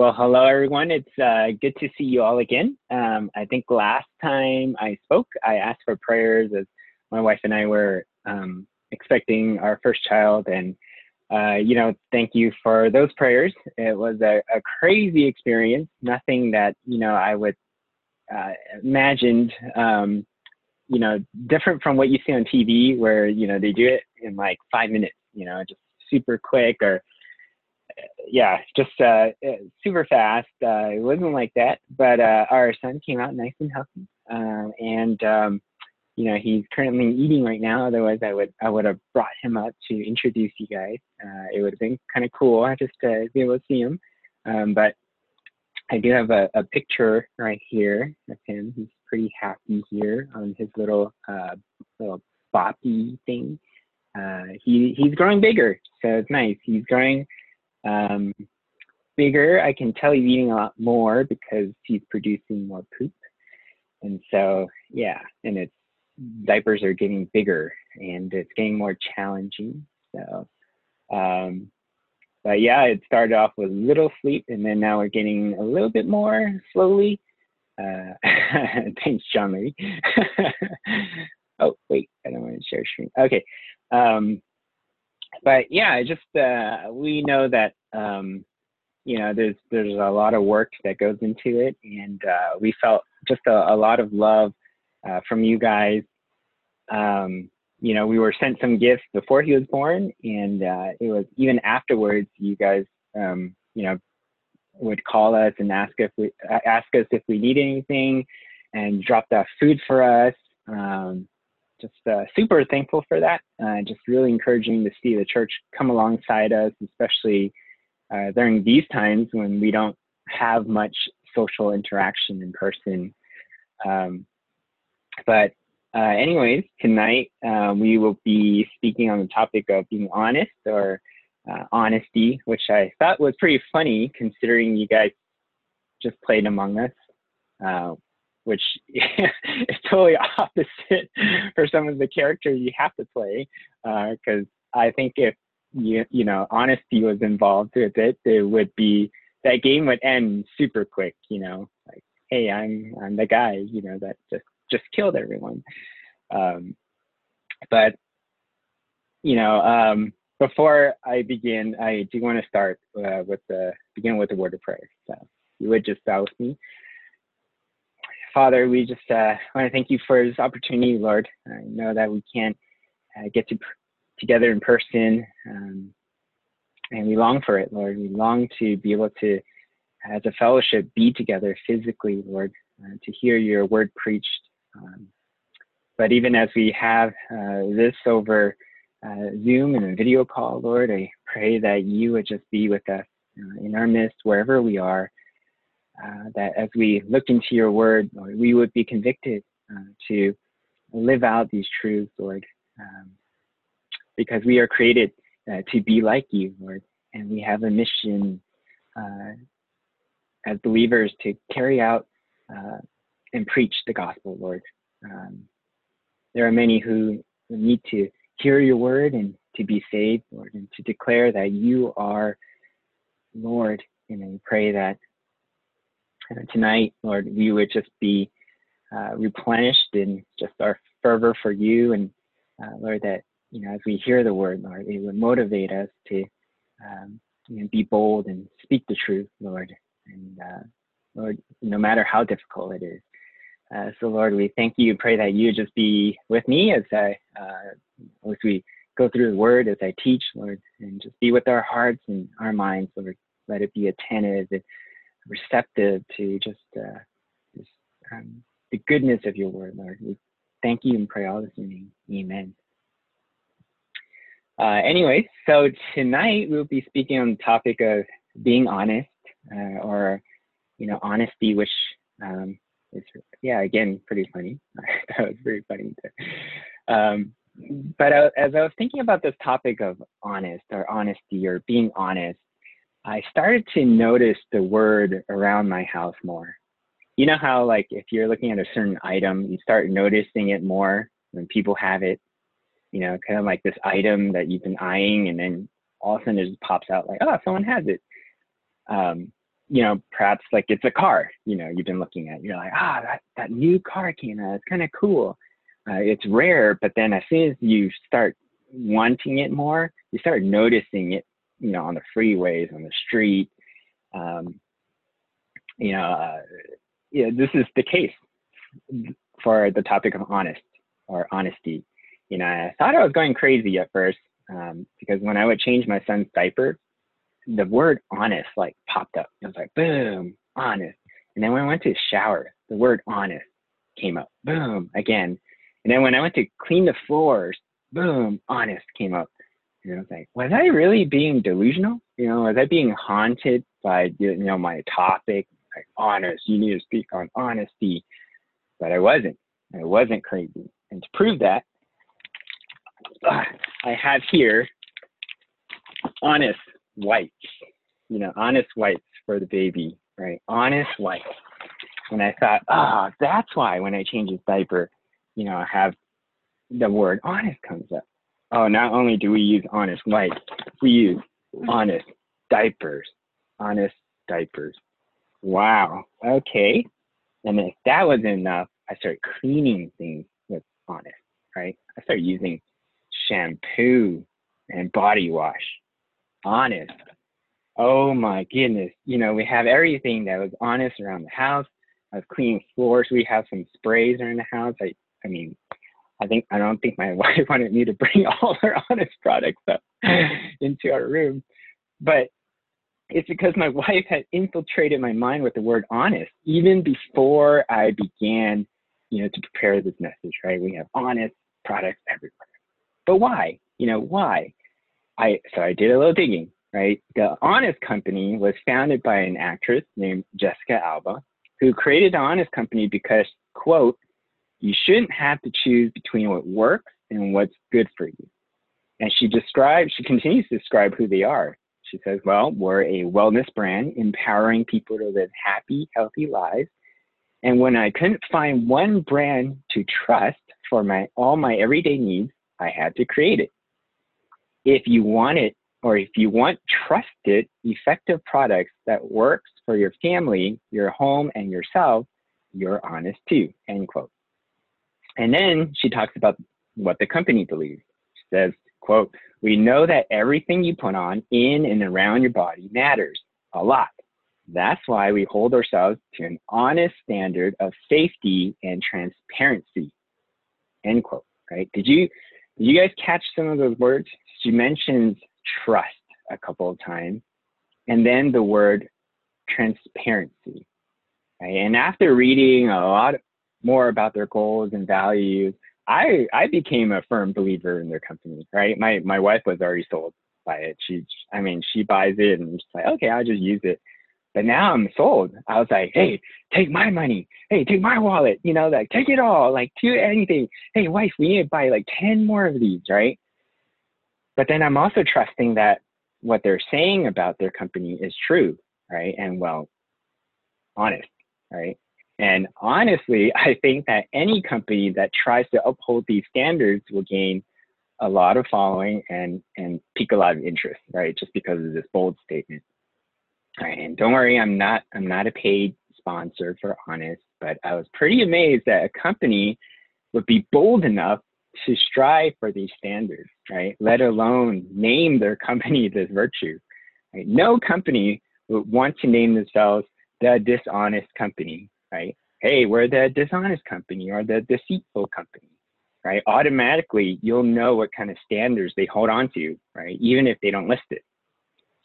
Well, hello everyone. It's uh, good to see you all again. Um, I think last time I spoke, I asked for prayers as my wife and I were um, expecting our first child, and uh, you know, thank you for those prayers. It was a, a crazy experience. Nothing that you know I would uh, imagined. Um, you know, different from what you see on TV, where you know they do it in like five minutes. You know, just super quick or yeah, just uh, uh, super fast. Uh, it wasn't like that, but uh, our son came out nice and healthy, uh, and um, you know he's currently eating right now. Otherwise, I would I would have brought him up to introduce you guys. Uh, it would have been kind of cool just to be able to see him. Um, but I do have a, a picture right here of him. He's pretty happy here on his little uh, little boppy thing. He he's growing bigger, so it's nice. He's growing um, bigger. I can tell he's eating a lot more because he's producing more poop. And so, yeah, and its diapers are getting bigger and it's getting more challenging. So, um, but yeah, it started off with little sleep and then now we're getting a little bit more slowly. Uh, thanks, John oh, wait, I don't want to share screen. Okay. Um, but yeah, just uh, we know that um, you know there's there's a lot of work that goes into it, and uh, we felt just a, a lot of love uh, from you guys. Um, you know, we were sent some gifts before he was born, and uh, it was even afterwards. You guys, um, you know, would call us and ask if we ask us if we need anything, and dropped off food for us. Um, just uh, super thankful for that. Uh, just really encouraging to see the church come alongside us, especially uh, during these times when we don't have much social interaction in person. Um, but uh, anyways, tonight uh, we will be speaking on the topic of being honest or uh, honesty, which I thought was pretty funny considering you guys just played Among Us which is totally opposite for some of the characters you have to play. Because uh, I think if you you know honesty was involved with it, it would be that game would end super quick. You know, like hey, I'm I'm the guy. You know that just just killed everyone. Um, but you know, um, before I begin, I do want to start uh, with the begin with a word of prayer. So you would just bow with me. Father, we just uh, want to thank you for this opportunity, Lord. I know that we can't uh, get to together in person, um, and we long for it, Lord. We long to be able to, as a fellowship, be together physically, Lord, uh, to hear your word preached. Um, but even as we have uh, this over uh, Zoom and a video call, Lord, I pray that you would just be with us uh, in our midst, wherever we are uh, that as we look into your word, Lord, we would be convicted uh, to live out these truths, Lord, um, because we are created uh, to be like you, Lord, and we have a mission uh, as believers to carry out uh, and preach the gospel, Lord. Um, there are many who need to hear your word and to be saved, Lord, and to declare that you are Lord. And I pray that tonight, Lord, we would just be uh, replenished in just our fervor for you. And uh, Lord, that, you know, as we hear the word, Lord, it would motivate us to um, you know, be bold and speak the truth, Lord. And uh, Lord, no matter how difficult it is. Uh, so, Lord, we thank you. Pray that you just be with me as I, uh, as we go through the word, as I teach, Lord, and just be with our hearts and our minds, Lord. Let it be attentive receptive to just, uh, just um, the goodness of your word, Lord. We thank you and pray all this in. Amen. Uh, anyway, so tonight we'll be speaking on the topic of being honest uh, or, you know, honesty, which um, is, yeah, again, pretty funny. that was very funny. Um, but uh, as I was thinking about this topic of honest or honesty or being honest, I started to notice the word around my house more. You know how like if you're looking at a certain item, you start noticing it more when people have it. You know, kind of like this item that you've been eyeing, and then all of a sudden it just pops out like, oh, someone has it. Um, you know, perhaps like it's a car, you know, you've been looking at, you're like, ah, that, that new car came out, it's kind of cool. Uh, it's rare, but then as soon as you start wanting it more, you start noticing it, you know, on the freeways, on the street. Um, you know, uh, yeah, this is the case for the topic of honest or honesty. You know, I thought I was going crazy at first um, because when I would change my son's diaper, the word honest like popped up. It was like, boom, honest. And then when I went to shower, the word honest came up, boom, again. And then when I went to clean the floors, boom, honest came up. I was like, was I really being delusional? You know, was I being haunted by, you know, my topic, like honest, you need to speak on honesty. But I wasn't. I wasn't crazy. And to prove that, uh, I have here honest wipes, you know, honest wipes for the baby, right? Honest wipes. And I thought, ah, oh, that's why when I change his diaper, you know, I have the word honest comes up. Oh, not only do we use honest wipes, we use mm-hmm. honest diapers, honest diapers. Wow. Okay. And if that wasn't enough, I started cleaning things with honest, right? I started using shampoo and body wash honest. Oh my goodness. You know, we have everything that was honest around the house. I was cleaning floors. We have some sprays around the house. I, I mean, I think I don't think my wife wanted me to bring all her honest products up into our room, but it's because my wife had infiltrated my mind with the word honest even before I began, you know, to prepare this message. Right? We have honest products everywhere, but why? You know, why? I so I did a little digging, right? The Honest Company was founded by an actress named Jessica Alba, who created the Honest Company because, quote, you shouldn't have to choose between what works and what's good for you. And she describes, she continues to describe who they are. She says, well, we're a wellness brand empowering people to live happy, healthy lives. And when I couldn't find one brand to trust for my all my everyday needs, I had to create it if you want it or if you want trusted, effective products that works for your family, your home, and yourself, you're honest too, end quote. And then she talks about what the company believes. She says, quote, we know that everything you put on in and around your body matters a lot. That's why we hold ourselves to an honest standard of safety and transparency. End quote. Right? Did you did you guys catch some of those words? she mentions trust a couple of times, and then the word transparency. Right? And after reading a lot more about their goals and values, I I became a firm believer in their company. Right? My my wife was already sold by it. She, I mean, she buys it and she's like, okay, I'll just use it. But now I'm sold. I was like, hey, take my money. Hey, take my wallet. You know, like take it all. Like do anything. Hey, wife, we need to buy like ten more of these, right? But then I'm also trusting that what they're saying about their company is true, right? And well, honest, right? And honestly, I think that any company that tries to uphold these standards will gain a lot of following and and pique a lot of interest, right? Just because of this bold statement. And don't worry, I'm not I'm not a paid sponsor for Honest, but I was pretty amazed that a company would be bold enough to strive for these standards, right? Let alone name their company this virtue. Right? No company would want to name themselves the dishonest company, right? Hey, we're the dishonest company or the deceitful company, right? Automatically, you'll know what kind of standards they hold on to, right? Even if they don't list it.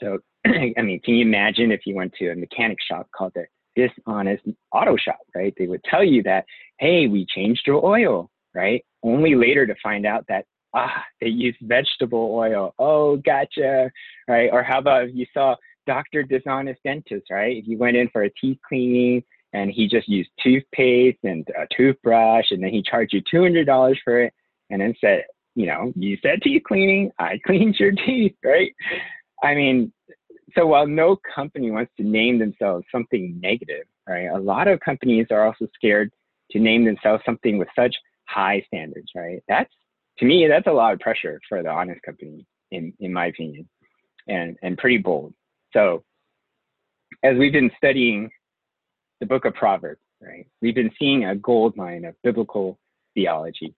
So, I mean, can you imagine if you went to a mechanic shop called the dishonest auto shop, right? They would tell you that, hey, we changed your oil, right? Only later to find out that ah, they use vegetable oil. Oh, gotcha, right? Or how about if you saw Doctor Dishonest Dentist, right? If you went in for a teeth cleaning and he just used toothpaste and a toothbrush, and then he charged you two hundred dollars for it, and then said, you know, you said teeth cleaning, I cleaned your teeth, right? I mean, so while no company wants to name themselves something negative, right? A lot of companies are also scared to name themselves something with such high standards, right? That's to me, that's a lot of pressure for the honest company, in in my opinion, and and pretty bold. So as we've been studying the book of Proverbs, right, we've been seeing a gold mine of biblical theology,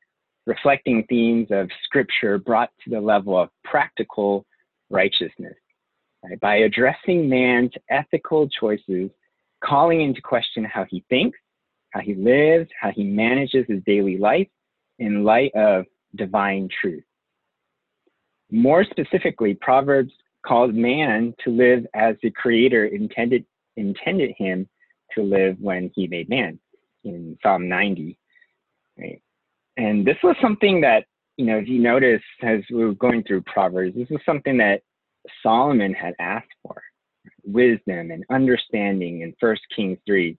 reflecting themes of scripture brought to the level of practical righteousness. Right? By addressing man's ethical choices, calling into question how he thinks, how he lives, how he manages his daily life in light of divine truth. More specifically, Proverbs calls man to live as the creator intended intended him to live when he made man in Psalm 90. Right? And this was something that, you know, if you notice as we were going through Proverbs, this was something that Solomon had asked for wisdom and understanding in 1 Kings 3.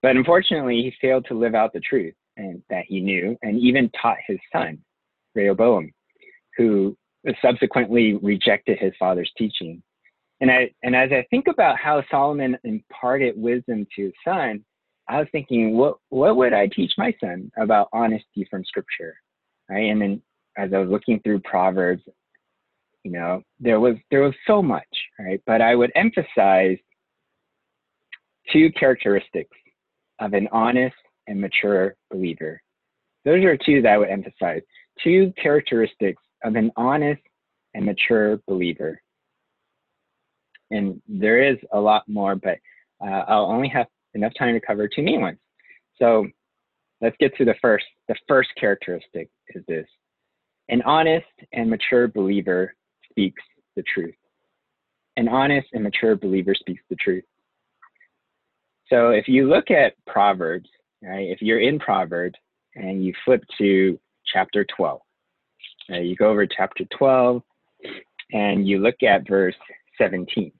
But unfortunately, he failed to live out the truth and that he knew and even taught his son, Rehoboam, who subsequently rejected his father's teaching. And I and as I think about how Solomon imparted wisdom to his son, I was thinking, what what would I teach my son about honesty from scripture? Right. And then as I was looking through Proverbs, you know, there was there was so much, right? But I would emphasize two characteristics of an honest and mature believer. Those are two that I would emphasize. Two characteristics of an honest and mature believer. And there is a lot more, but uh, I'll only have enough time to cover two main ones. So let's get to the first. The first characteristic is this an honest and mature believer speaks the truth. An honest and mature believer speaks the truth. So if you look at Proverbs, right, if you're in Proverbs and you flip to chapter 12, uh, you go over chapter 12 and you look at verse 17.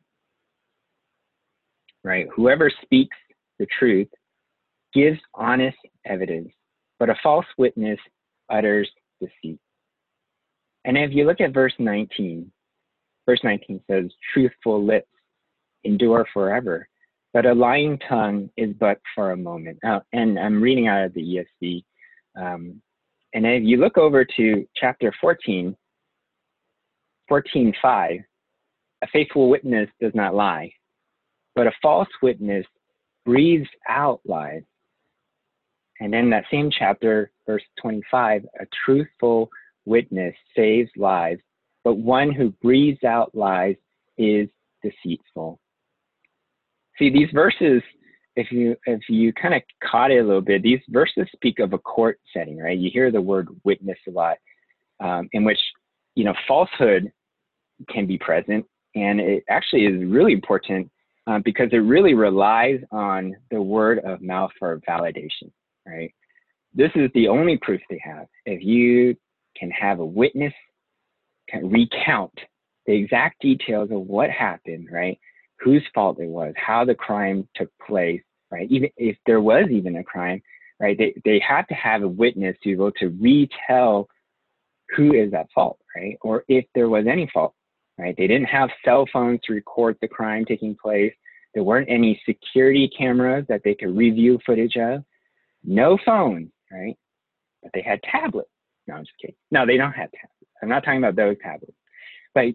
Right? Whoever speaks the truth gives honest evidence, but a false witness utters deceit. And if you look at verse 19, verse 19 says, Truthful lips endure forever, but a lying tongue is but for a moment. Oh, and I'm reading out of the ESV. Um, and if you look over to chapter 14, 14.5, a faithful witness does not lie, but a false witness breathes out lies. And in that same chapter, verse 25, a truthful witness saves lives, but one who breathes out lies is deceitful. See, these verses, if you if you kind of caught it a little bit, these verses speak of a court setting, right? You hear the word witness a lot, um, in which you know falsehood can be present, and it actually is really important um, because it really relies on the word of mouth for validation, right? This is the only proof they have. If you can have a witness can recount the exact details of what happened, right? Whose fault it was, how the crime took place, right? Even if there was even a crime, right? They, they have to have a witness to be able to retell who is at fault, right? Or if there was any fault, right? They didn't have cell phones to record the crime taking place. There weren't any security cameras that they could review footage of. No phones, right? But they had tablets. No, I'm just kidding. No, they don't have tablets. I'm not talking about those tablets. But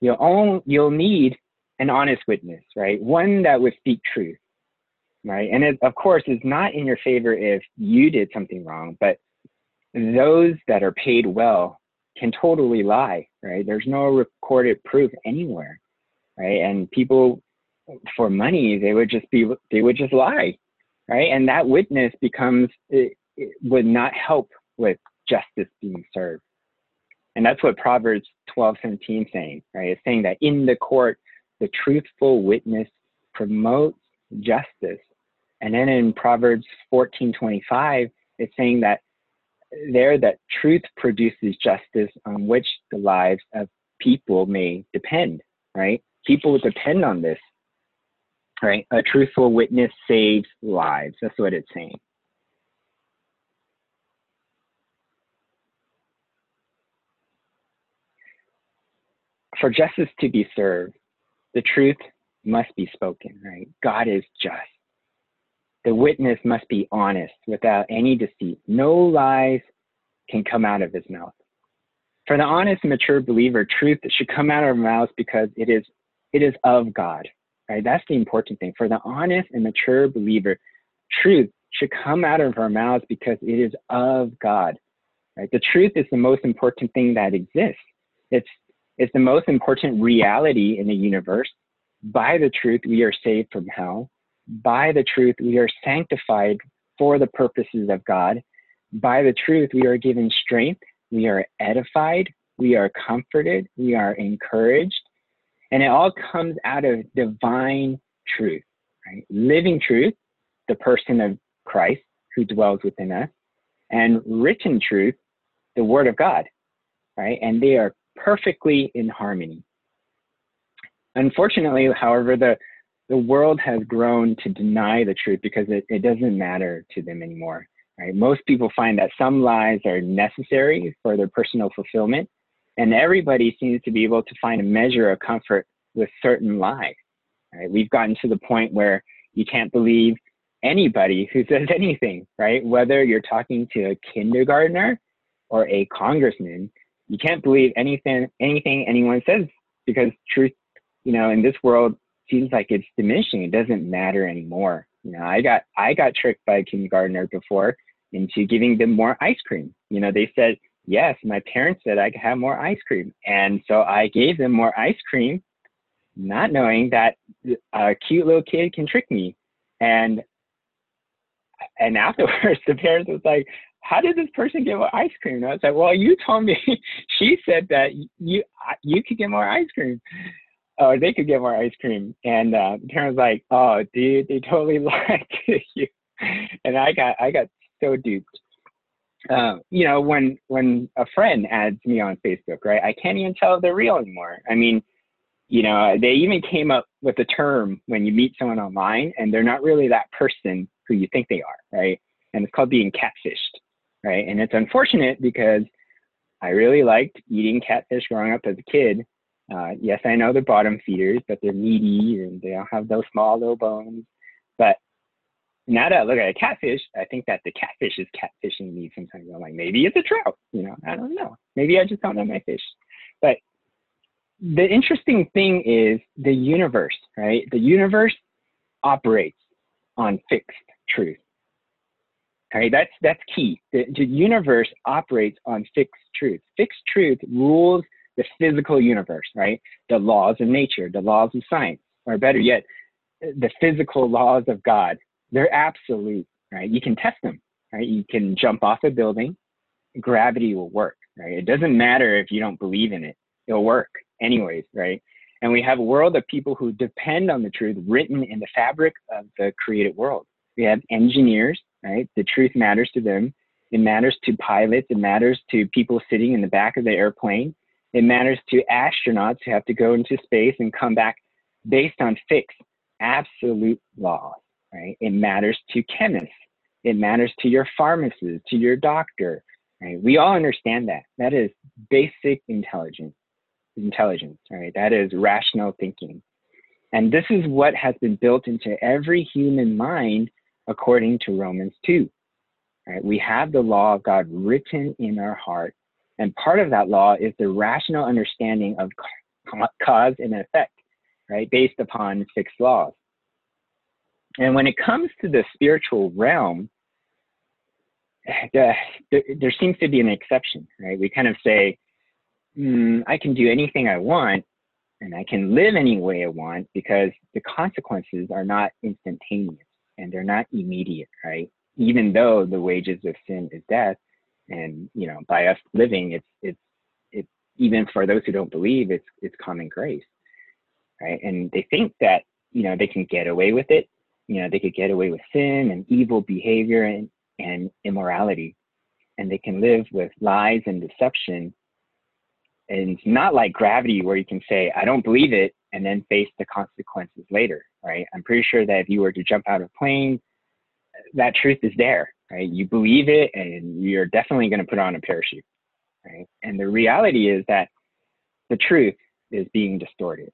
you'll, you'll need an honest witness, right? One that would speak truth, right? And it, of course, is not in your favor if you did something wrong, but those that are paid well can totally lie, right? There's no recorded proof anywhere, right? And people for money, they would just be, they would just lie, right? And that witness becomes, it, it would not help with justice being served. And that's what Proverbs 12, 17 saying, right? It's saying that in the court, the truthful witness promotes justice. And then in Proverbs 14, 25, it's saying that there that truth produces justice on which the lives of people may depend, right? People depend on this, right? A truthful witness saves lives. That's what it's saying. For justice to be served, the truth must be spoken, right? God is just. The witness must be honest without any deceit. No lies can come out of his mouth. For the honest and mature believer, truth should come out of our mouths because it is it is of God, right? That's the important thing. For the honest and mature believer, truth should come out of our mouths because it is of God. Right? The truth is the most important thing that exists. It's it's the most important reality in the universe. By the truth, we are saved from hell. By the truth, we are sanctified for the purposes of God. By the truth, we are given strength. We are edified. We are comforted. We are encouraged. And it all comes out of divine truth, right? Living truth, the person of Christ who dwells within us, and written truth, the word of God, right? And they are perfectly in harmony. Unfortunately, however, the, the world has grown to deny the truth because it, it doesn't matter to them anymore. Right? Most people find that some lies are necessary for their personal fulfillment, and everybody seems to be able to find a measure of comfort with certain lies. Right? We've gotten to the point where you can't believe anybody who says anything, right? Whether you're talking to a kindergartner or a congressman, you can't believe anything anything anyone says because truth, you know, in this world seems like it's diminishing. It doesn't matter anymore. You know, I got I got tricked by a kindergartner before into giving them more ice cream. You know, they said, yes, my parents said I could have more ice cream. And so I gave them more ice cream, not knowing that a cute little kid can trick me. And and afterwards the parents was like, how did this person get more ice cream? And I was like, well, you told me, she said that you you could get more ice cream. Or they could get more ice cream. And uh, like, oh, dude, they totally lied to you. And I got I got so duped. Uh, you know, when when a friend adds me on Facebook, right? I can't even tell if they're real anymore. I mean, you know, they even came up with a term when you meet someone online and they're not really that person who you think they are, right? And it's called being catfished, right? And it's unfortunate because I really liked eating catfish growing up as a kid. Uh, yes, I know they're bottom feeders, but they're meaty and they don't have those small little bones. But now that I look at a catfish, I think that the catfish is catfishing me sometimes. I'm like, maybe it's a trout, you know, I don't know. Maybe I just don't know my fish. But the interesting thing is the universe, right? The universe operates on fixed truth. Okay, that's that's key. The, the universe operates on fixed truth. Fixed truth rules the physical universe, right? The laws of nature, the laws of science, or better yet, the physical laws of God. They're absolute, right? You can test them, right? You can jump off a building, gravity will work, right? It doesn't matter if you don't believe in it, it'll work anyways, right? And we have a world of people who depend on the truth written in the fabric of the created world. We have engineers, right? The truth matters to them. It matters to pilots. It matters to people sitting in the back of the airplane. It matters to astronauts who have to go into space and come back based on fixed, absolute laws, right? It matters to chemists. It matters to your pharmacist, to your doctor, right? We all understand that. That is basic intelligence intelligence, right? That is rational thinking. And this is what has been built into every human mind according to Romans 2. Right? We have the law of God written in our heart. And part of that law is the rational understanding of cause and effect, right? Based upon fixed laws. And when it comes to the spiritual realm, the, the, there seems to be an exception, right? We kind of say, mm, I can do anything I want and I can live any way I want because the consequences are not instantaneous and they're not immediate, right? Even though the wages of sin is death, and you know, by us living, it's it's it's even for those who don't believe, it's it's common grace, right? And they think that you know they can get away with it, you know, they could get away with sin and evil behavior and and immorality, and they can live with lies and deception and it's not like gravity where you can say, I don't believe it, and then face the consequences later, right? I'm pretty sure that if you were to jump out of a plane, that truth is there, right? You believe it, and you're definitely going to put on a parachute, right? And the reality is that the truth is being distorted,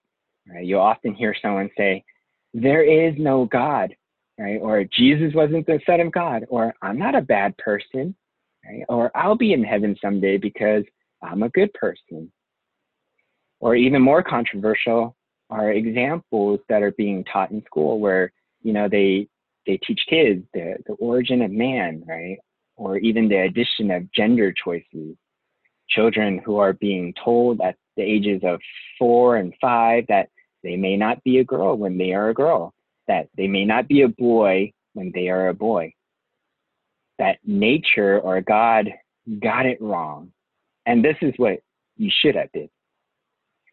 right? You'll often hear someone say, There is no God, right? Or Jesus wasn't the Son of God, or I'm not a bad person, right? Or I'll be in heaven someday because I'm a good person. Or even more controversial, are examples that are being taught in school where, you know, they they teach kids the, the origin of man, right? Or even the addition of gender choices. Children who are being told at the ages of four and five that they may not be a girl when they are a girl, that they may not be a boy when they are a boy, that nature or God got it wrong. And this is what you should have did.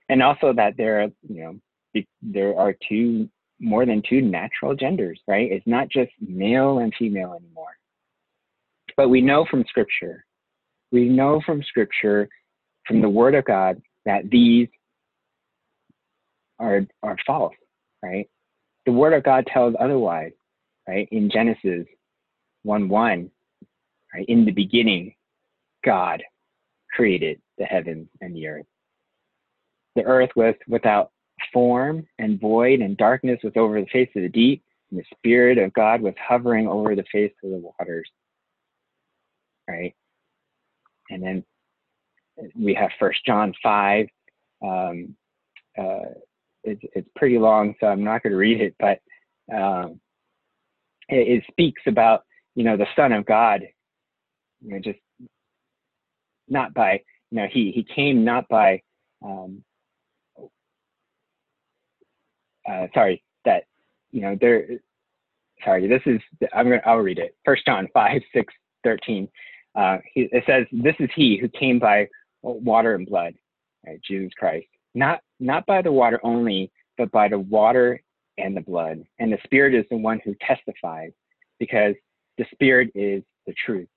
And also that there are, you know, there are two more than two natural genders, right? It's not just male and female anymore. But we know from scripture, we know from scripture, from the word of God, that these are, are false, right? The word of God tells otherwise, right? In Genesis 1 1, right? In the beginning, God created the heavens and the earth. The earth was without form and void, and darkness was over the face of the deep, and the Spirit of God was hovering over the face of the waters. Right? And then we have First John 5. Um, uh, it's, it's pretty long, so I'm not going to read it, but um, it, it, speaks about, you know, the Son of God, you know, just not by, you know, he, he came not by um, uh, sorry, that, you know, there, sorry, this is, I'm to, I'll read it. First John 5, 6, 13. Uh, he, it says, this is he who came by water and blood, right? Jesus Christ, not, not by the water only, but by the water and the blood. And the spirit is the one who testifies because the spirit is the truth.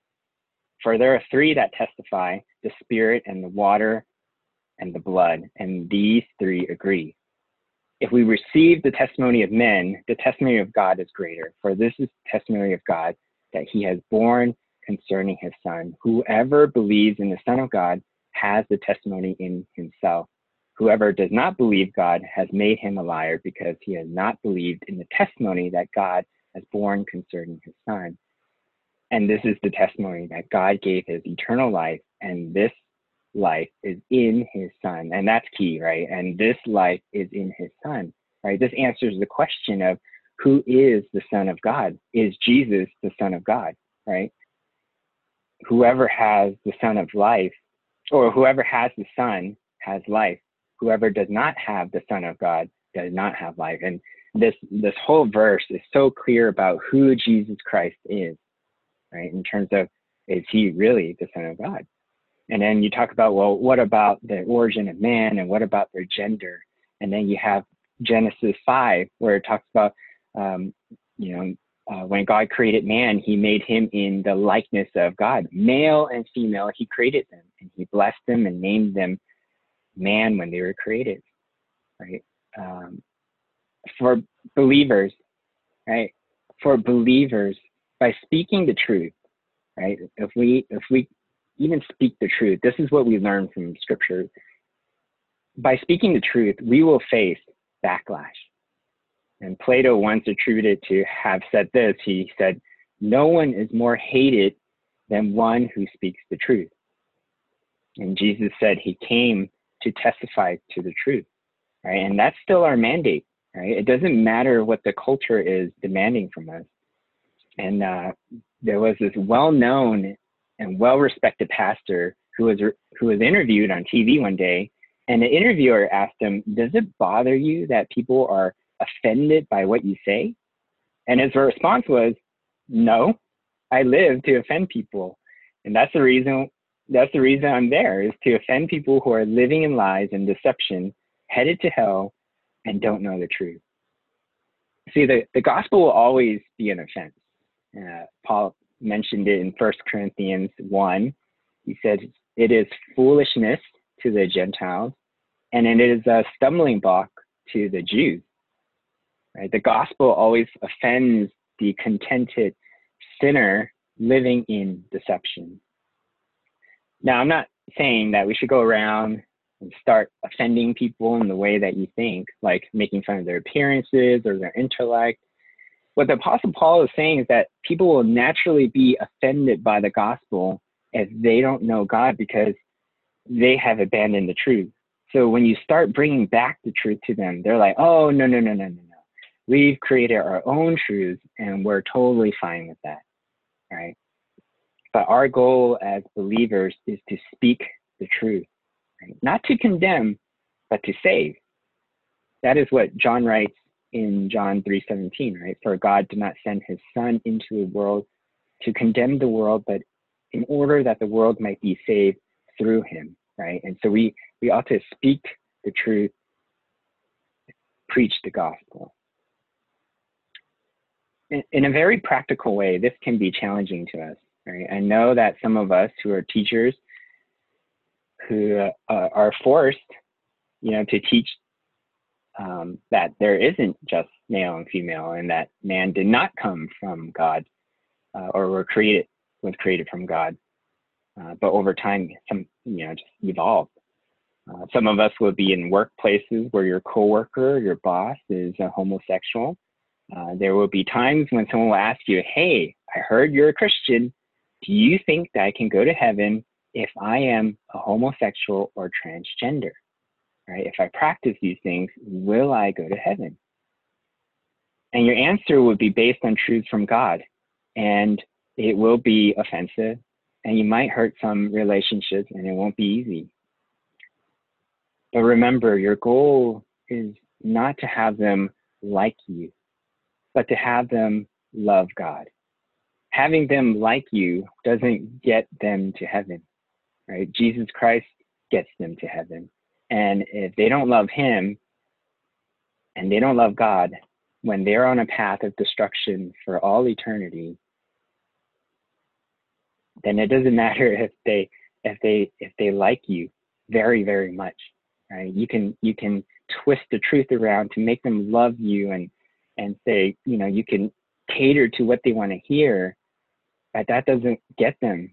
For there are three that testify, the spirit and the water and the blood, and these three agree. If we receive the testimony of men, the testimony of God is greater. For this is the testimony of God that he has borne concerning his son. Whoever believes in the Son of God has the testimony in himself. Whoever does not believe God has made him a liar because he has not believed in the testimony that God has borne concerning his son. And this is the testimony that God gave his eternal life, and this life is in his son. And that's key, right? And this life is in his son, right? This answers the question of who is the son of God? Is Jesus the son of God, right? Whoever has the son of life, or whoever has the son has life. Whoever does not have the son of God does not have life. And this this whole verse is so clear about who Jesus Christ is, right? In terms of is he really the son of God? And then you talk about, well, what about the origin of man and what about their gender? And then you have Genesis 5, where it talks about, um, you know, uh, when God created man, he made him in the likeness of God. Male and female, he created them and he blessed them and named them man when they were created, right? Um, for believers, right? For believers, by speaking the truth, right? If we if we even speak the truth. This is what we learn from scripture. By speaking the truth, we will face backlash. And Plato once attributed to have said this. He said, No one is more hated than one who speaks the truth. And Jesus said he came to testify to the truth, right? And that's still our mandate, right? It doesn't matter what the culture is demanding from us. And uh, there was this well known and well-respected pastor who was who was interviewed on TV one day, and the interviewer asked him, "Does it bother you that people are offended by what you say?" And his response was, "No, I live to offend people, and that's the reason. That's the reason I'm there is to offend people who are living in lies and deception, headed to hell, and don't know the truth." See, the, the gospel will always be an offense. Uh, Paul mentioned it in First Corinthians 1. He said, It is foolishness to the Gentiles, and it is a stumbling block to the Jews. Right? The gospel always offends the contented sinner living in deception. Now, I'm not saying that we should go around and start offending people in the way that you think, like making fun of their appearances or their intellect what the Apostle Paul is saying is that people will naturally be offended by the gospel if they don't know God because they have abandoned the truth. So when you start bringing back the truth to them, they're like, oh, no, no, no, no, no, no. We've created our own truths and we're totally fine with that, right? But our goal as believers is to speak the truth, right? not to condemn, but to save. That is what John writes in John 3:17, right? For God did not send his son into the world to condemn the world, but in order that the world might be saved through him, right? And so we we ought to speak the truth, preach the gospel. In, in a very practical way, this can be challenging to us, right? I know that some of us who are teachers who uh, are forced, you know, to teach um, that there isn't just male and female, and that man did not come from God, uh, or were created was created from God, uh, but over time, some you know just evolved. Uh, some of us will be in workplaces where your coworker, your boss, is a homosexual. Uh, there will be times when someone will ask you, "Hey, I heard you're a Christian. Do you think that I can go to heaven if I am a homosexual or transgender?" Right? If I practice these things, will I go to heaven? And your answer would be based on truths from God. And it will be offensive and you might hurt some relationships and it won't be easy. But remember, your goal is not to have them like you, but to have them love God. Having them like you doesn't get them to heaven, right? Jesus Christ gets them to heaven. And if they don't love him and they don't love God, when they're on a path of destruction for all eternity, then it doesn't matter if they if they if they like you very very much right? You can you can twist the truth around to make them love you and and say you know you can cater to what they want to hear but that doesn't get them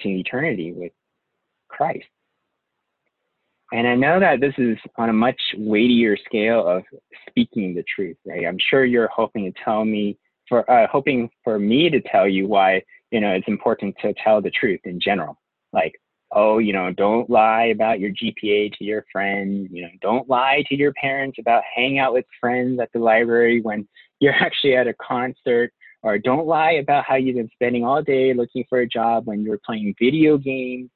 to eternity with christ and I know that this is on a much weightier scale of speaking the truth, right? I'm sure you're hoping to tell me for uh, hoping for me to tell you why you know it's important to tell the truth in general, like oh you know don't lie about your GPA to your friends, you know don't lie to your parents about hanging out with friends at the library when you're actually at a concert, or don't lie about how you've been spending all day looking for a job when you're playing video games,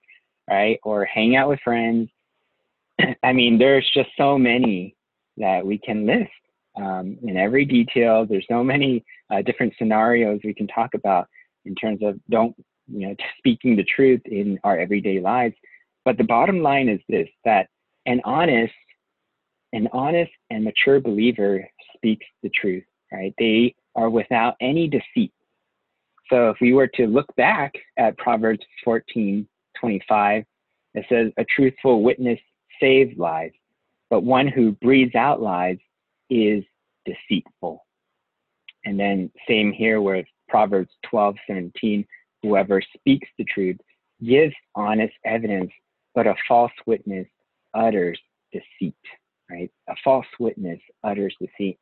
right? Or hang out with friends I mean, there's just so many that we can list um, in every detail. There's so many uh, different scenarios we can talk about in terms of don't, you know, speaking the truth in our everyday lives. But the bottom line is this: that an honest, an honest and mature believer speaks the truth. Right? They are without any deceit. So if we were to look back at Proverbs 14, 25, it says, a truthful witness saves lives, but one who breathes out lies is deceitful. And then same here with Proverbs 12, 17, whoever speaks the truth gives honest evidence, but a false witness utters deceit, right? A false witness utters deceit.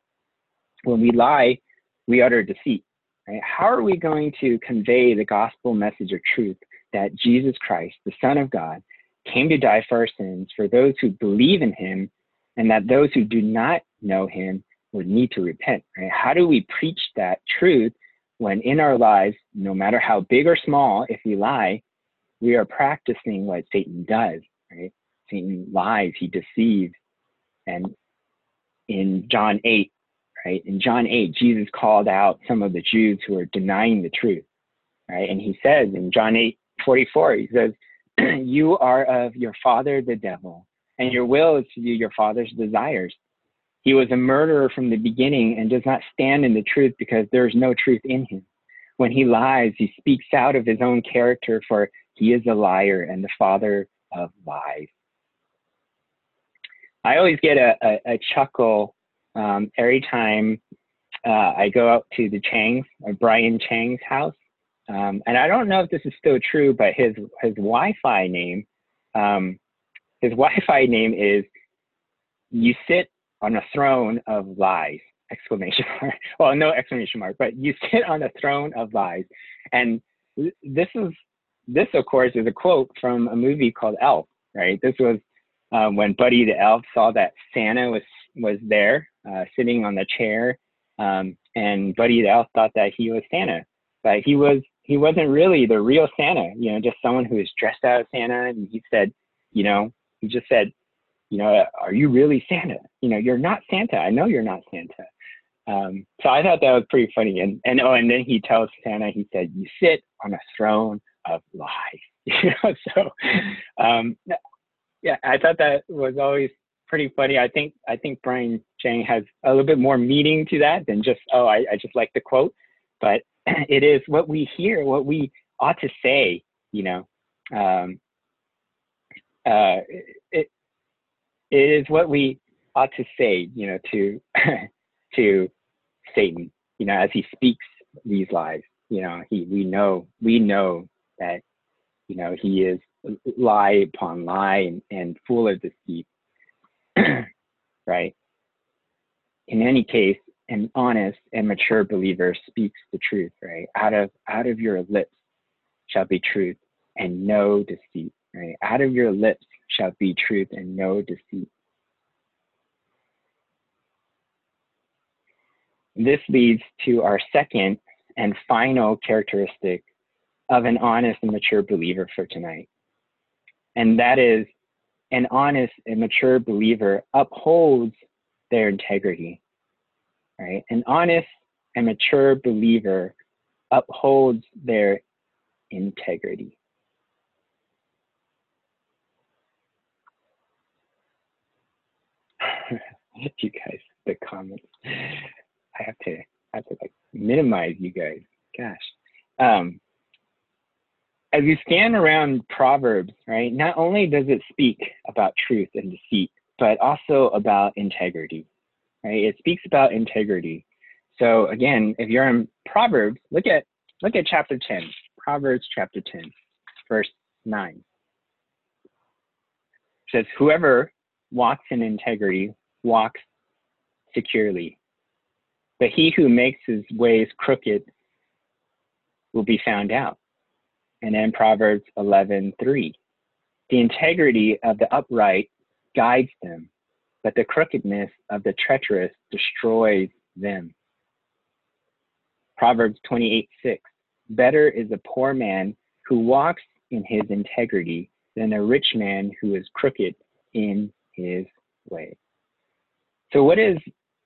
When we lie, we utter deceit, right? How are we going to convey the gospel message of truth that Jesus Christ, the Son of God, came to die for our sins for those who believe in him and that those who do not know him would need to repent right? How do we preach that truth when in our lives no matter how big or small if we lie we are practicing what satan does right? Satan lies he deceives. And in john 8 right in john 8 jesus called out some of the jews who are denying the truth right? And he says in john 8 44 he says you are of your father, the devil, and your will is to do your father's desires. He was a murderer from the beginning and does not stand in the truth because there is no truth in him. When he lies, he speaks out of his own character, for he is a liar and the father of lies. I always get a, a, a chuckle um, every time uh, I go out to the Chang's, or Brian Chang's house, um, and I don't know if this is still true, but his his Wi-Fi name, um, his Wi-Fi name is "You sit on a throne of lies!" Exclamation mark. Well, no exclamation mark, but you sit on a throne of lies. And this is this, of course, is a quote from a movie called Elf. Right. This was um, when Buddy the elf saw that Santa was was there, uh, sitting on the chair, um, and Buddy the elf thought that he was Santa, but he was he wasn't really the real Santa. You know, just someone who was dressed out as Santa, and he said, you know, he just said, you know, are you really Santa? You know, you're not Santa. I know you're not Santa. Um, so I thought that was pretty funny. And and oh, and then he tells Santa, he said, "You sit on a throne of lies." you know, so um, yeah, I thought that was always pretty funny. I think I think Brian Chang has a little bit more meaning to that than just oh, I, I just like the quote, but it is what we hear, what we ought to say. You know, um, uh, it it is what we ought to say. You know, to to Satan, you know, as he speaks these lies, you know, he we know we know that, you know, he is lie upon lie and, and full of deceit. right? In any case, an honest and mature believer speaks the truth, right? Out of out of your lips shall be truth and no deceit, right? Out of your lips shall be truth and no deceit. This leads to our second and final characteristic of an honest and mature believer for tonight. And that is an honest and mature believer upholds their integrity, right? An honest and mature believer upholds their integrity. you guys, the comments. I have to I have to like minimize you guys. Gosh. Um, as you scan around Proverbs, right, not only does it speak about truth and deceit, but also about integrity, right? It speaks about integrity. So again, if you're in Proverbs, look at look at chapter 10, Proverbs chapter 10, verse 9. It says, Whoever walks in integrity walks securely, but he who makes his ways crooked will be found out. And then Proverbs 11:3. The integrity of the upright guides them, but the crookedness of the treacherous destroys them. Proverbs 28:6. Better is a poor man who walks in his integrity than a rich man who is crooked in his way. So, what is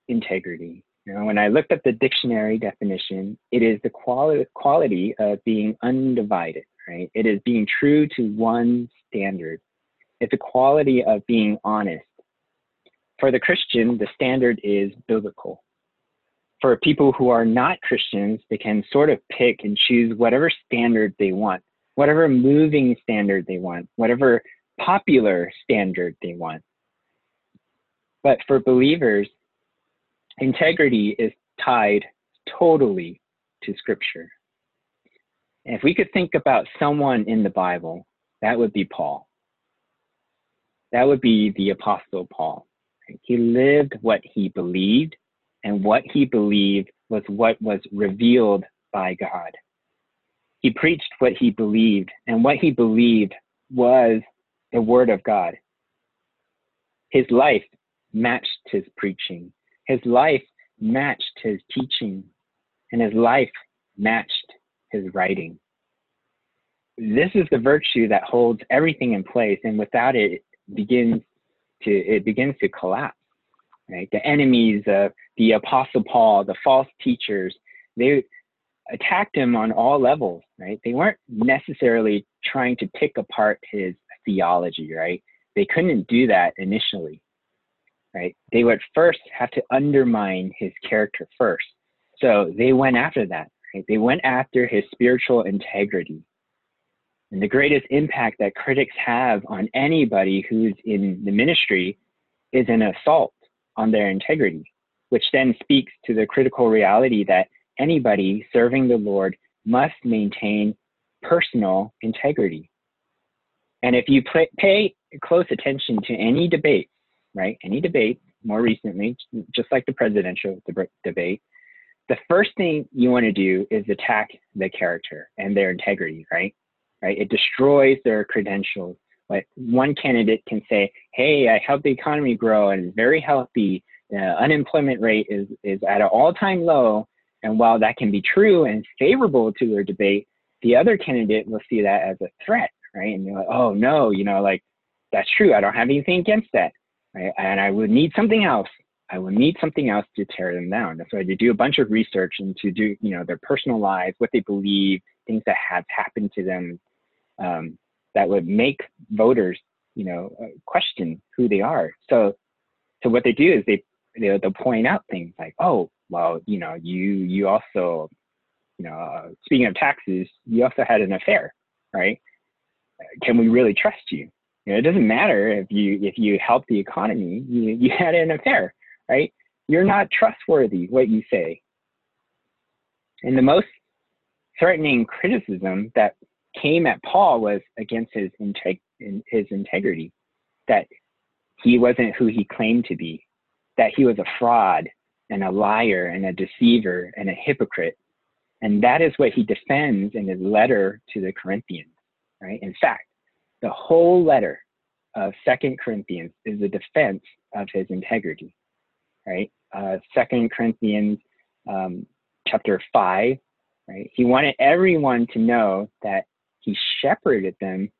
integrity? You know, when I looked up the dictionary definition, it is the quali- quality of being undivided, right? It is being true to one standard. It's a quality of being honest. For the Christian, the standard is biblical. For people who are not Christians, they can sort of pick and choose whatever standard they want, whatever moving standard they want, whatever popular standard they want. But for believers, integrity is tied totally to scripture. And if we could think about someone in the Bible, that would be Paul. That would be the Apostle Paul. He lived what he believed, and what he believed was what was revealed by God. He preached what he believed, and what he believed was the Word of God. His life matched his preaching. His life matched his teaching, and his life matched his writing. This is the virtue that holds everything in place, and without it, begins to it begins to collapse. Right? The enemies of the Apostle Paul, the false teachers, they attacked him on all levels. Right? They weren't necessarily trying to pick apart his theology. Right? They couldn't do that initially right? They would first have to undermine his character first. So they went after that. Right? They went after his spiritual integrity. And the greatest impact that critics have on anybody who's in the ministry is an assault on their integrity, which then speaks to the critical reality that anybody serving the Lord must maintain personal integrity. And if you pay close attention to any debate right? Any debate more recently, just like the presidential debate, the first thing you want to do is attack the character and their integrity, right? Right? It destroys their credentials Like one candidate can say, "Hey, I helped the economy grow and very healthy. The unemployment rate is is at an all-time low." And while that can be true and favorable to their debate, the other candidate will see that as a threat, right? And you're like, "Oh no, you know, like that's true. I don't have anything against that, right? And I would need something else. I would need something else to tear them down. That's why they do a bunch of research and to do you know their personal lives, what they believe, things that have happened to them, um, that would make voters, you know, uh, question who they are. So, so what they do is they they they'll point out things like, oh, well, you know, you you also, you know, uh, speaking of taxes, you also had an affair, right? Can we really trust you? You know, it doesn't matter if you if you help the economy, you you had an affair, right? You're not trustworthy. What you say. And the most threatening criticism that came at Paul was against his integ- his integrity, that he wasn't who he claimed to be, that he was a fraud and a liar and a deceiver and a hypocrite. And that is what he defends in his letter to the Corinthians, right? In fact, the whole letter of Second Corinthians is a defense of his integrity, right? Uh, Second Corinthians um, chapter five, right? He wanted everyone to know that he shepherded them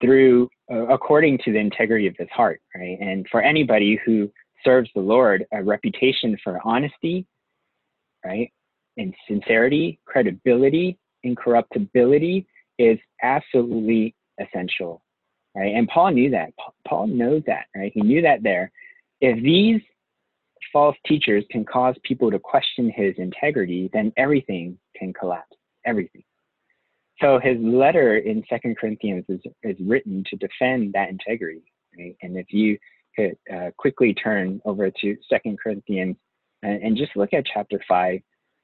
through uh, according to the integrity of his heart, right? And for anybody who serves the Lord, a reputation for honesty, right, and sincerity, credibility, incorruptibility is absolutely essential, right? And Paul knew that. Paul knows that, right? He knew that there. If these false teachers can cause people to question his integrity, then everything can collapse. Everything. So his letter in Second Corinthians is, is written to defend that integrity. Right? And if you could uh, quickly turn over to Second Corinthians and, and, just look at chapter five.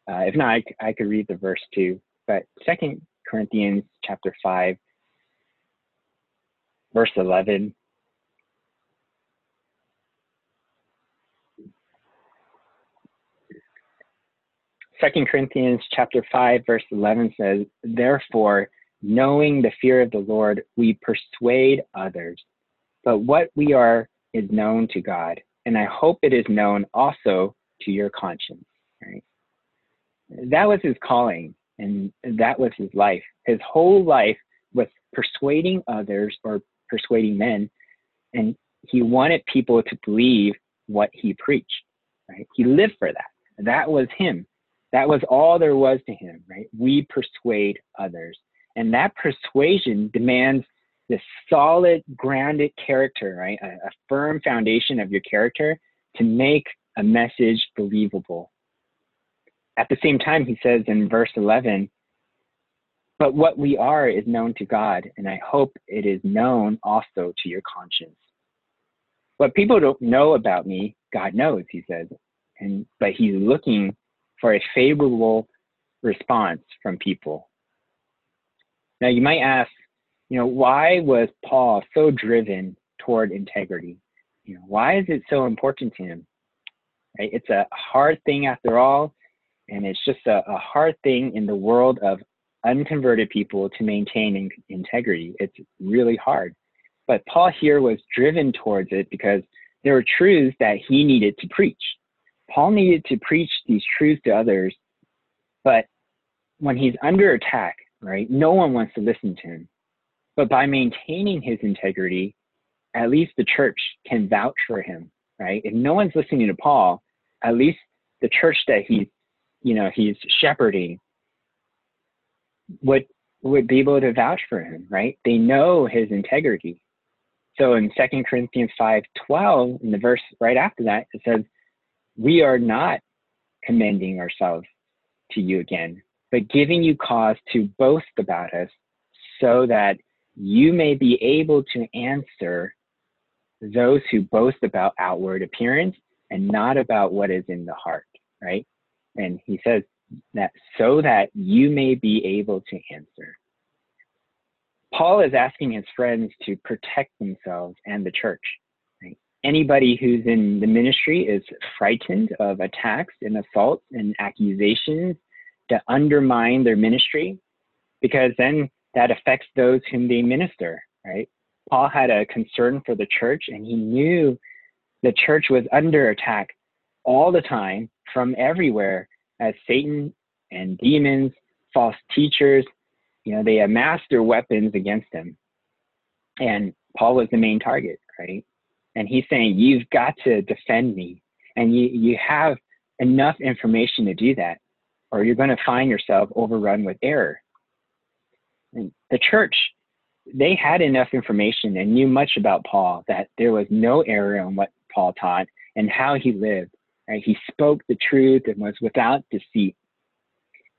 Uh, if not, I, I could read the verse too. But Second Corinthians chapter five, verse eleven. Second Corinthians chapter 5 verse 11 says, "Therefore, knowing the fear of the Lord, we persuade others. But what we are is known to God, and I hope it is known also to your conscience." Right? That was his calling, and that was his life. His whole life was persuading others or persuading men, and he wanted people to believe what he preached. Right? He lived for that. That was him that was all there was to him, right? We persuade others. And that persuasion demands this solid, grounded character, right? A, a firm foundation of your character to make a message believable. At the same time, he says in verse 11, but what we are is known to God, and I hope it is known also to your conscience. What people don't know about me, God knows, he says, and but he's looking for a favorable response from people. Now, you might ask, you know, why was Paul so driven toward integrity? You know, why is it so important to him? Right? It's a hard thing after all, and it's just a, a hard thing in the world of unconverted people to maintain in, integrity. It's really hard. But Paul here was driven towards it because there were truths that he needed to preach. Paul needed to preach these truths to others, but when he's under attack, right, no one wants to listen to him. But by maintaining his integrity, at least the church can vouch for him, right? If no one's listening to Paul, at least the church that he's, you know, he's shepherding would would be able to vouch for him, right? They know his integrity. So in 2 Corinthians 5 12, in the verse right after that, it says, we are not commending ourselves to you again, but giving you cause to boast about us so that you may be able to answer those who boast about outward appearance and not about what is in the heart, right? And he says that so that you may be able to answer. Paul is asking his friends to protect themselves and the church anybody who's in the ministry is frightened of attacks and assaults and accusations to undermine their ministry because then that affects those whom they minister right? Paul had a concern for the church and he knew the church was under attack all the time from everywhere as Satan and demons, false teachers, you know, they amassed their weapons against him. And Paul was the main target, right? And he's saying, You've got to defend me. And you, you have enough information to do that, or you're going to find yourself overrun with error. And the church, they had enough information and knew much about Paul that there was no error in what Paul taught and how he lived. Right? He spoke the truth and was without deceit.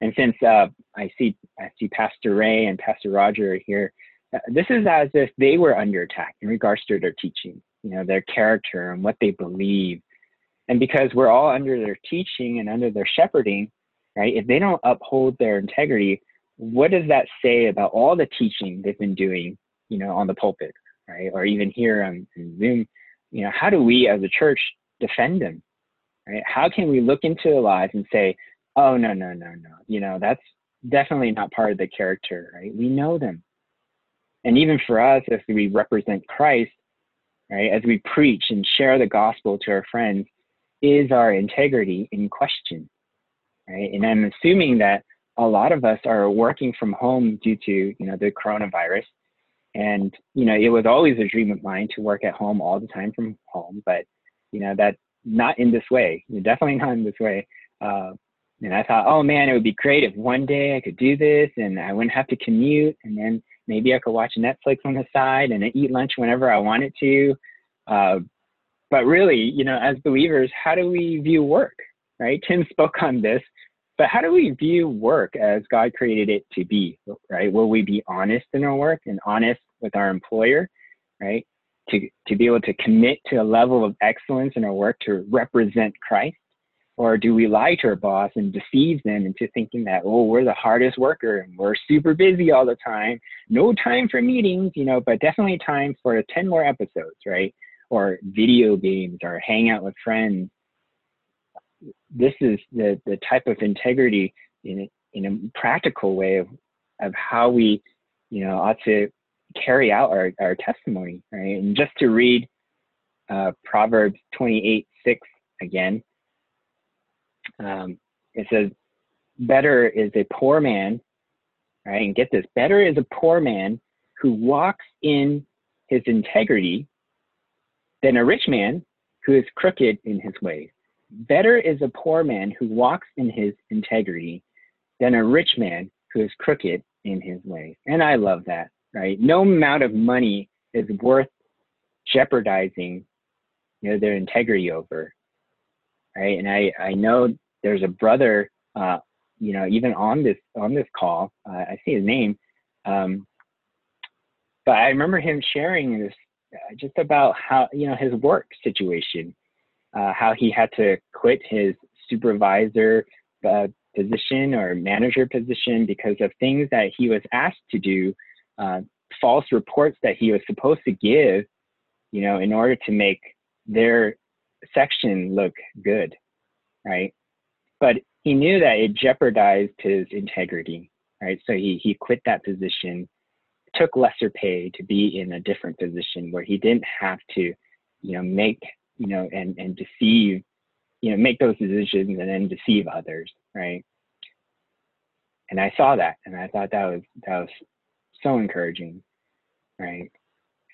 And since uh, I see I see Pastor Ray and Pastor Roger here, uh, this is as if they were under attack in regards to their teaching, you know, their character and what they believe. And because we're all under their teaching and under their shepherding, right? If they don't uphold their integrity, what does that say about all the teaching they've been doing, you know, on the pulpit, right? Or even here on, on Zoom, you know, how do we as a church defend them, right? How can we look into their lives and say, oh, no, no, no, no, you know, that's definitely not part of the character, right? We know them. And even for us, as we represent Christ, right, as we preach and share the gospel to our friends, is our integrity in question, right? And I'm assuming that a lot of us are working from home due to, you know, the coronavirus. And, you know, it was always a dream of mine to work at home all the time from home, but, you know, that not in this way, definitely not in this way. Uh, and I thought, oh man, it would be great if one day I could do this and I wouldn't have to commute. And then maybe I could watch Netflix on the side and eat lunch whenever I wanted to. Uh, but really, you know, as believers, how do we view work, right? Tim spoke on this, but how do we view work as God created it to be, right? Will we be honest in our work and honest with our employer, right? To, to be able to commit to a level of excellence in our work to represent Christ? Or do we lie to our boss and deceive them into thinking that, oh, we're the hardest worker and we're super busy all the time, no time for meetings, you know, but definitely time for 10 more episodes, right? Or video games or hang out with friends. This is the, the type of integrity in in a practical way of, of how we, you know, ought to carry out our, our testimony, right? And just to read uh, Proverbs 28 6 again um, it says, better is a poor man, right? And get this, better is a poor man who walks in his integrity than a rich man who is crooked in his ways. Better is a poor man who walks in his integrity than a rich man who is crooked in his ways. And I love that, right? No amount of money is worth jeopardizing you know, their integrity over right? And I I know there's a brother, uh, you know, even on this on this call, uh, I see his name, um, but I remember him sharing this uh, just about how you know his work situation, uh, how he had to quit his supervisor uh, position or manager position because of things that he was asked to do, uh, false reports that he was supposed to give, you know, in order to make their section look good, right? But he knew that it jeopardized his integrity, right? So he, he quit that position, took lesser pay to be in a different position where he didn't have to, you know, make, you know, and, and deceive, you know, make those decisions and then deceive others, right? And I saw that and I thought that was, that was so encouraging, right?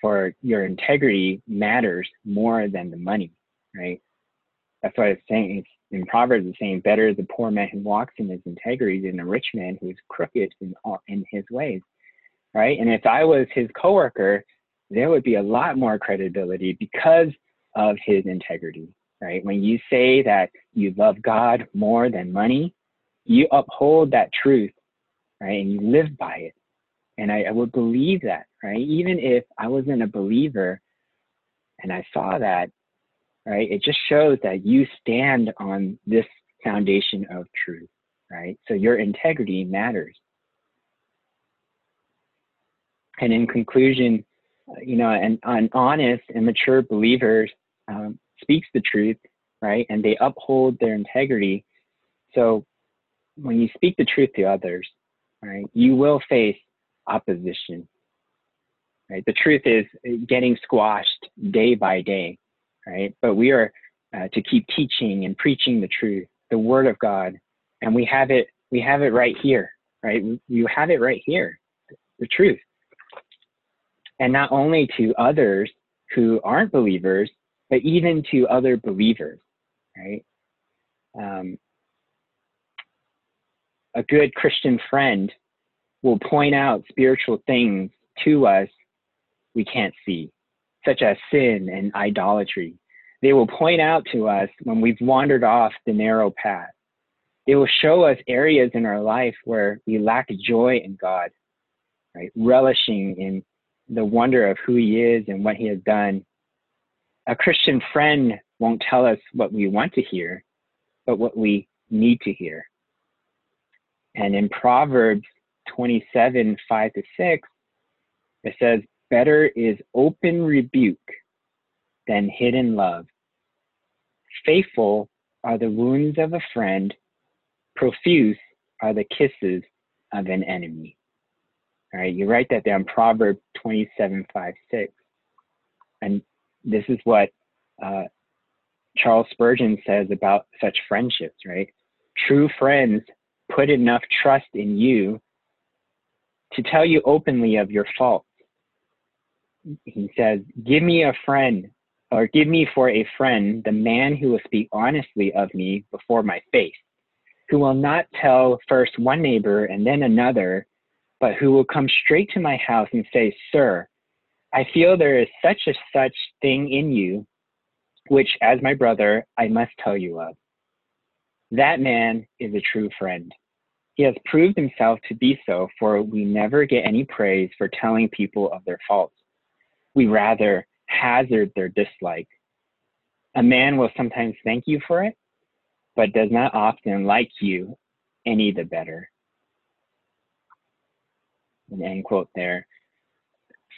For your integrity matters more than the money, right? That's why was saying in Proverbs it's saying better a poor man who walks in his integrity than a rich man who is crooked in all, in his ways. Right? And if I was his coworker, there would be a lot more credibility because of his integrity. Right? When you say that you love God more than money, you uphold that truth, right? And you live by it. And I, I would believe that, right? Even if I wasn't a believer and I saw that, right? It just shows that you stand on this foundation of truth, right? So your integrity matters. And in conclusion, uh, you know, an, an honest and mature believer um, speaks the truth, right? And they uphold their integrity. So when you speak the truth to others, right, you will face opposition, right? The truth is getting squashed day by day, right? But we are uh, to keep teaching and preaching the truth, the Word of God, and we have it. We have it right here, right? You have it right here, the truth, and not only to others who aren't believers, but even to other believers, right? Um, a good Christian friend will point out spiritual things to us we can't see, such as sin and idolatry. They will point out to us when we've wandered off the narrow path. They will show us areas in our life where we lack joy in God, right? Relishing in the wonder of who He is and what He has done. A Christian friend won't tell us what we want to hear, but what we need to hear. And in Proverbs 27 5 to 6, it says, Better is open rebuke than hidden love. Faithful are the wounds of a friend, profuse are the kisses of an enemy. All right, you write that down, Proverbs 27 5 6. And this is what uh, Charles Spurgeon says about such friendships, right? True friends put enough trust in you to tell you openly of your faults. He says, Give me a friend, or give me for a friend the man who will speak honestly of me before my face, who will not tell first one neighbor and then another, but who will come straight to my house and say, Sir, I feel there is such a such thing in you, which as my brother I must tell you of. That man is a true friend. He has proved himself to be so, for we never get any praise for telling people of their faults. We rather hazard their dislike. A man will sometimes thank you for it, but does not often like you any the better. An end quote there.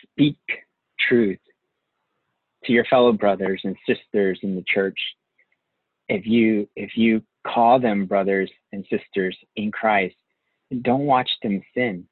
Speak truth to your fellow brothers and sisters in the church. If you if you call them brothers and sisters in Christ, don't watch them sin,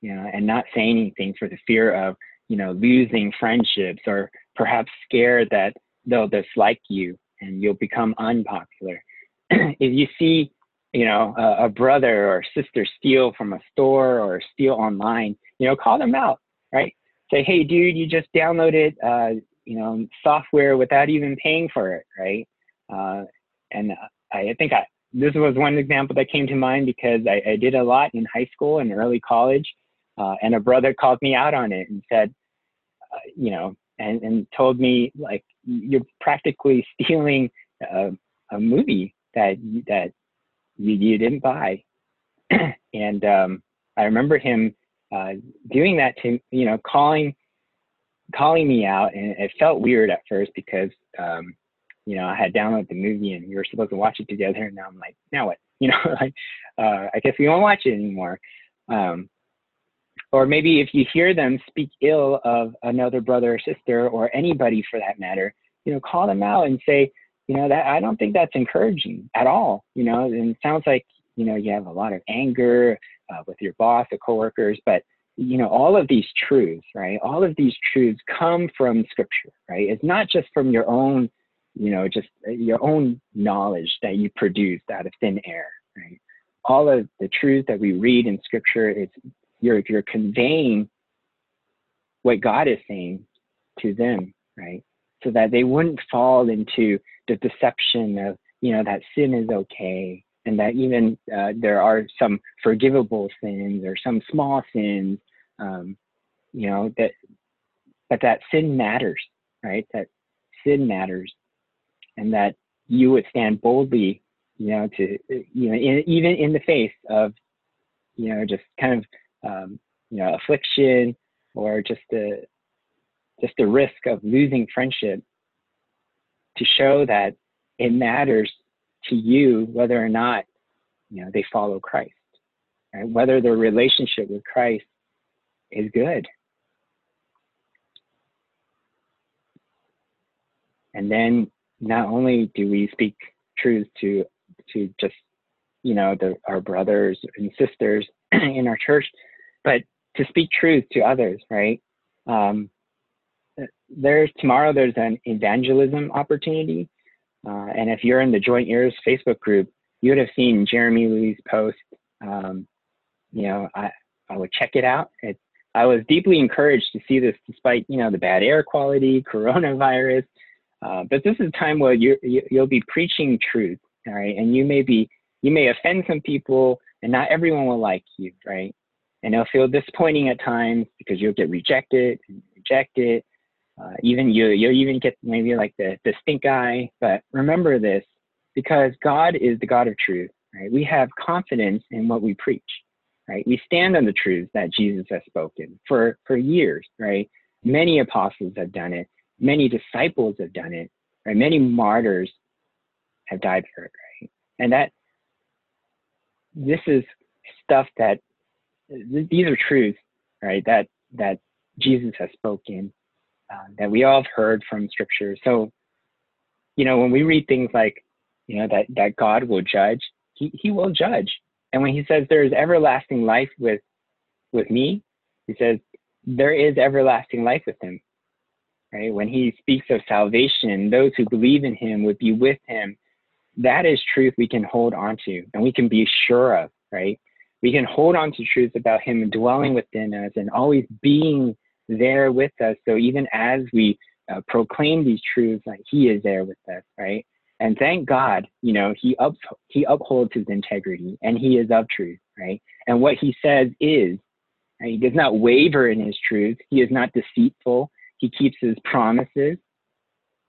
you know, and not say anything for the fear of, you know, losing friendships or perhaps scared that they'll dislike you and you'll become unpopular. if you see, you know, a, a brother or sister steal from a store or steal online, you know, call them out, right? Say, hey, dude, you just downloaded, uh, you know, software without even paying for it, right? Uh, and I think I, this was one example that came to mind because I, I did a lot in high school and early college, uh, and a brother called me out on it and said, you know, and, and told me like you're practically stealing a, a movie that that you, you didn't buy, and um, I remember him uh, doing that to you know calling calling me out, and it felt weird at first because um, you know, I had downloaded the movie and we were supposed to watch it together. And now I'm like, now what? You know, like, uh, I guess we won't watch it anymore. Um, or maybe if you hear them speak ill of another brother or sister or anybody for that matter, you know, call them out and say, you know, that I don't think that's encouraging at all. You know, and it sounds like, you know, you have a lot of anger uh, with your boss or coworkers, but you know, all of these truths, right? All of these truths come from scripture, right? It's not just from your own you know, just uh, your own knowledge that you produced out of thin air, right? All of the truth that we read in scripture, it's you're you're conveying what God is saying to them, right? So that they wouldn't fall into the deception of, you know, that sin is okay and that even uh, there are some forgivable sins or some small sins, um, you know, that, but that sin matters, right? That sin matters and that you would stand boldly, you know, to, you know, in, even in the face of, you know, just kind of, um, you know, affliction or just the, just the risk of losing friendship to show that it matters to you whether or not, you know, they follow Christ, right? Whether their relationship with Christ is good. And then not only do we speak truth to to just you know the, our brothers and sisters in our church, but to speak truth to others, right? Um, there's tomorrow. There's an evangelism opportunity, uh, and if you're in the Joint Ears Facebook group, you would have seen Jeremy Lee's post. Um, you know, I I would check it out. It, I was deeply encouraged to see this, despite you know the bad air quality, coronavirus. Uh, but this is a time where you you'll be preaching truth, all right, and you may be you may offend some people, and not everyone will like you, right? And it'll feel disappointing at times because you'll get rejected rejected. Uh, even you, you'll even get maybe like the, the stink eye. But remember this, because God is the God of truth, right? We have confidence in what we preach, right? We stand on the truths that Jesus has spoken for, for years, right? Many apostles have done it. Many disciples have done it, right? Many martyrs have died for it, right? And that this is stuff that these are truths, right? That that Jesus has spoken, uh, that we all have heard from Scripture. So, you know, when we read things like, you know, that that God will judge, He He will judge. And when He says there is everlasting life with with me, He says there is everlasting life with Him. Right? When He speaks of salvation, those who believe in Him would be with Him. That is truth we can hold on to and we can be sure of, right? We can hold on to truths about him dwelling within us and always being there with us. So even as we uh, proclaim these truths, like he is there with us, right? And thank God, you know, he up he upholds his integrity and he is of truth, right? And what he says is, right? he does not waver in his truth. He is not deceitful. He keeps his promises.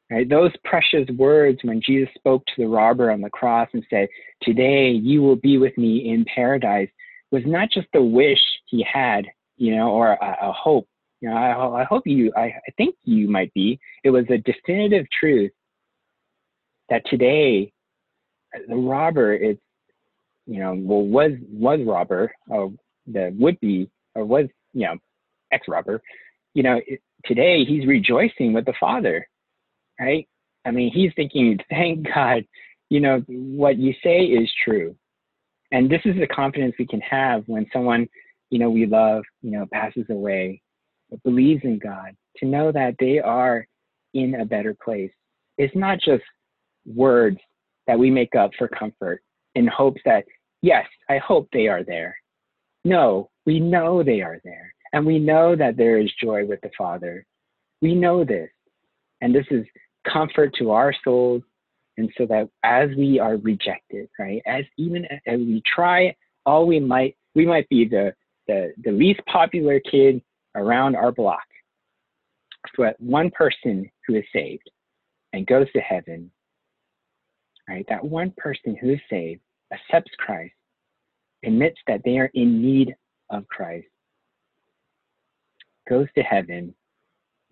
Right? Those precious words when Jesus spoke to the robber on the cross and said, Today you will be with me in paradise, was not just a wish he had, you know, or a, a hope. You know, I, I hope you, I, I think you might be. It was a definitive truth that today the robber is, you know, well, was, was robber, or the would be, or was, you know, ex robber, you know, it, today he's rejoicing with the Father right? I mean, he's thinking, thank God, you know, what you say is true. And this is the confidence we can have when someone, you know, we love, you know, passes away, believes in God, to know that they are in a better place. It's not just words that we make up for comfort in hopes that, yes, I hope they are there. No, we know they are there. And we know that there is joy with the Father. We know this. And this is comfort to our souls. And so that as we are rejected, right, as even as we try all we might, we might be the, the, the least popular kid around our block. But one person who is saved and goes to heaven, right, that one person who is saved accepts Christ, admits that they are in need of Christ, goes to heaven,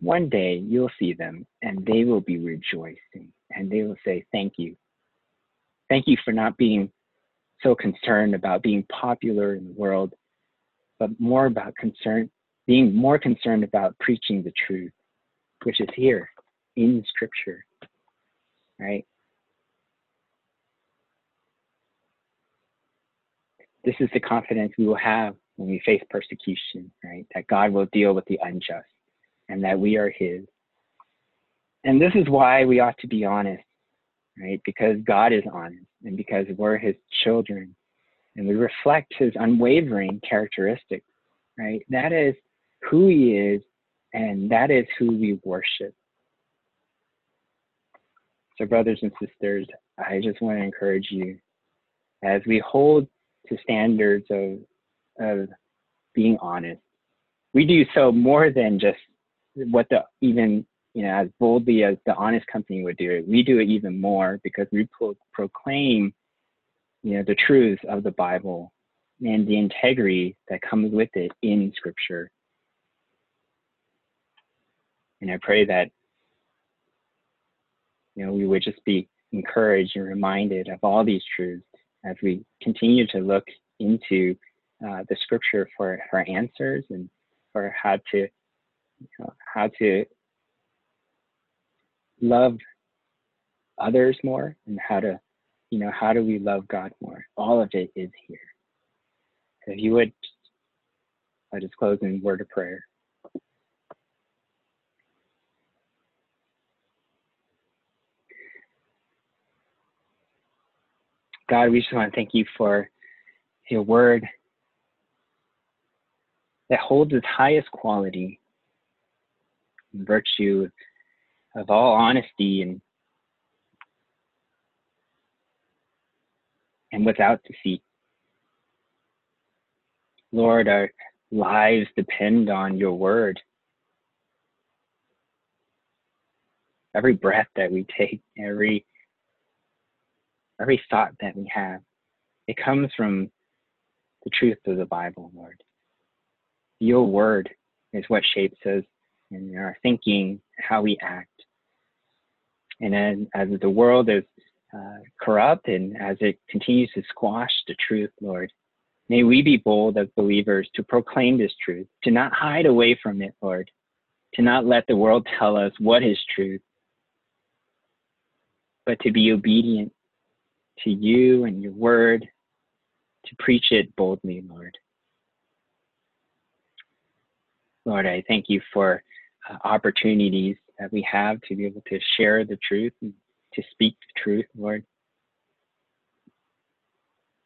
one day you'll see them and they will be rejoicing and they will say, Thank you. Thank you for not being so concerned about being popular in the world, but more about concern, being more concerned about preaching the truth, which is here in Scripture, right? This is the confidence we will have when we face persecution, right? That God will deal with the unjust and that we are His. And this is why we ought to be honest, right? Because God is honest and because we're His children and we reflect His unwavering characteristics, right? That is who He is and that is who we worship. So, brothers and sisters, I just want to encourage you as we hold to standards of, of being honest. We do so more than just what the even you know as boldly as the honest company would do it we do it even more because we pro- proclaim you know the truths of the bible and the integrity that comes with it in scripture. And i pray that you know we would just be encouraged and reminded of all these truths as we continue to look into uh, the scripture for, for answers and for how to you know, how to love others more and how to you know how do we love god more? All of it is here. If you would i just close in word of prayer. God we just want to thank you for your word that holds its highest quality virtue of all honesty and and without deceit. Lord, our lives depend on your word. Every breath that we take, every every thought that we have, it comes from the truth of the Bible, Lord. Your word is what shapes us in our thinking, how we act. And as, as the world is uh, corrupt and as it continues to squash the truth, Lord, may we be bold as believers to proclaim this truth, to not hide away from it, Lord, to not let the world tell us what is truth, but to be obedient to you and your word, to preach it boldly, Lord. Lord, I thank you for opportunities that we have to be able to share the truth and to speak the truth, Lord.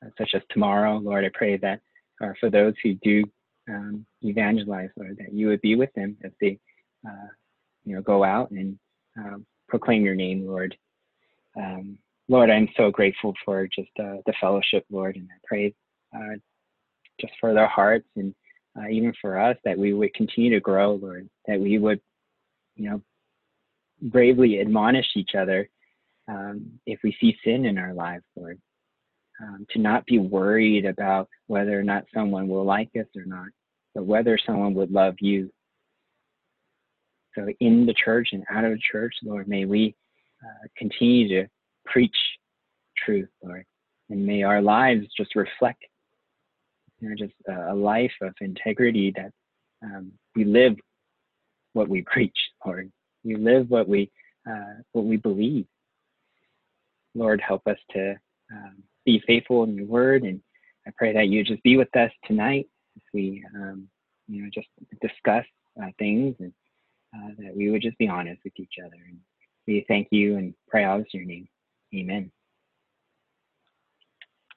Uh, such as tomorrow, Lord, I pray that uh, for those who do um, evangelize, Lord, that you would be with them as they, uh, you know, go out and um, proclaim your name, Lord. Um, Lord, I'm so grateful for just uh, the fellowship, Lord, and I pray uh, just for their hearts and uh, even for us that we would continue to grow, Lord, that we would, you know, bravely admonish each other um, if we see sin in our lives, Lord, um, to not be worried about whether or not someone will like us or not, but whether someone would love you. So in the church and out of the church, Lord, may we uh, continue to preach truth, Lord, and may our lives just reflect you know, just a, life of integrity that um, we live what we preach, Lord. We live what we uh, what we believe. Lord, help us to um, be faithful in your word, and I pray that you just be with us tonight as we, um, you know, just discuss uh, things, and uh, that we would just be honest with each other. And we thank you and pray all this in your name. Amen.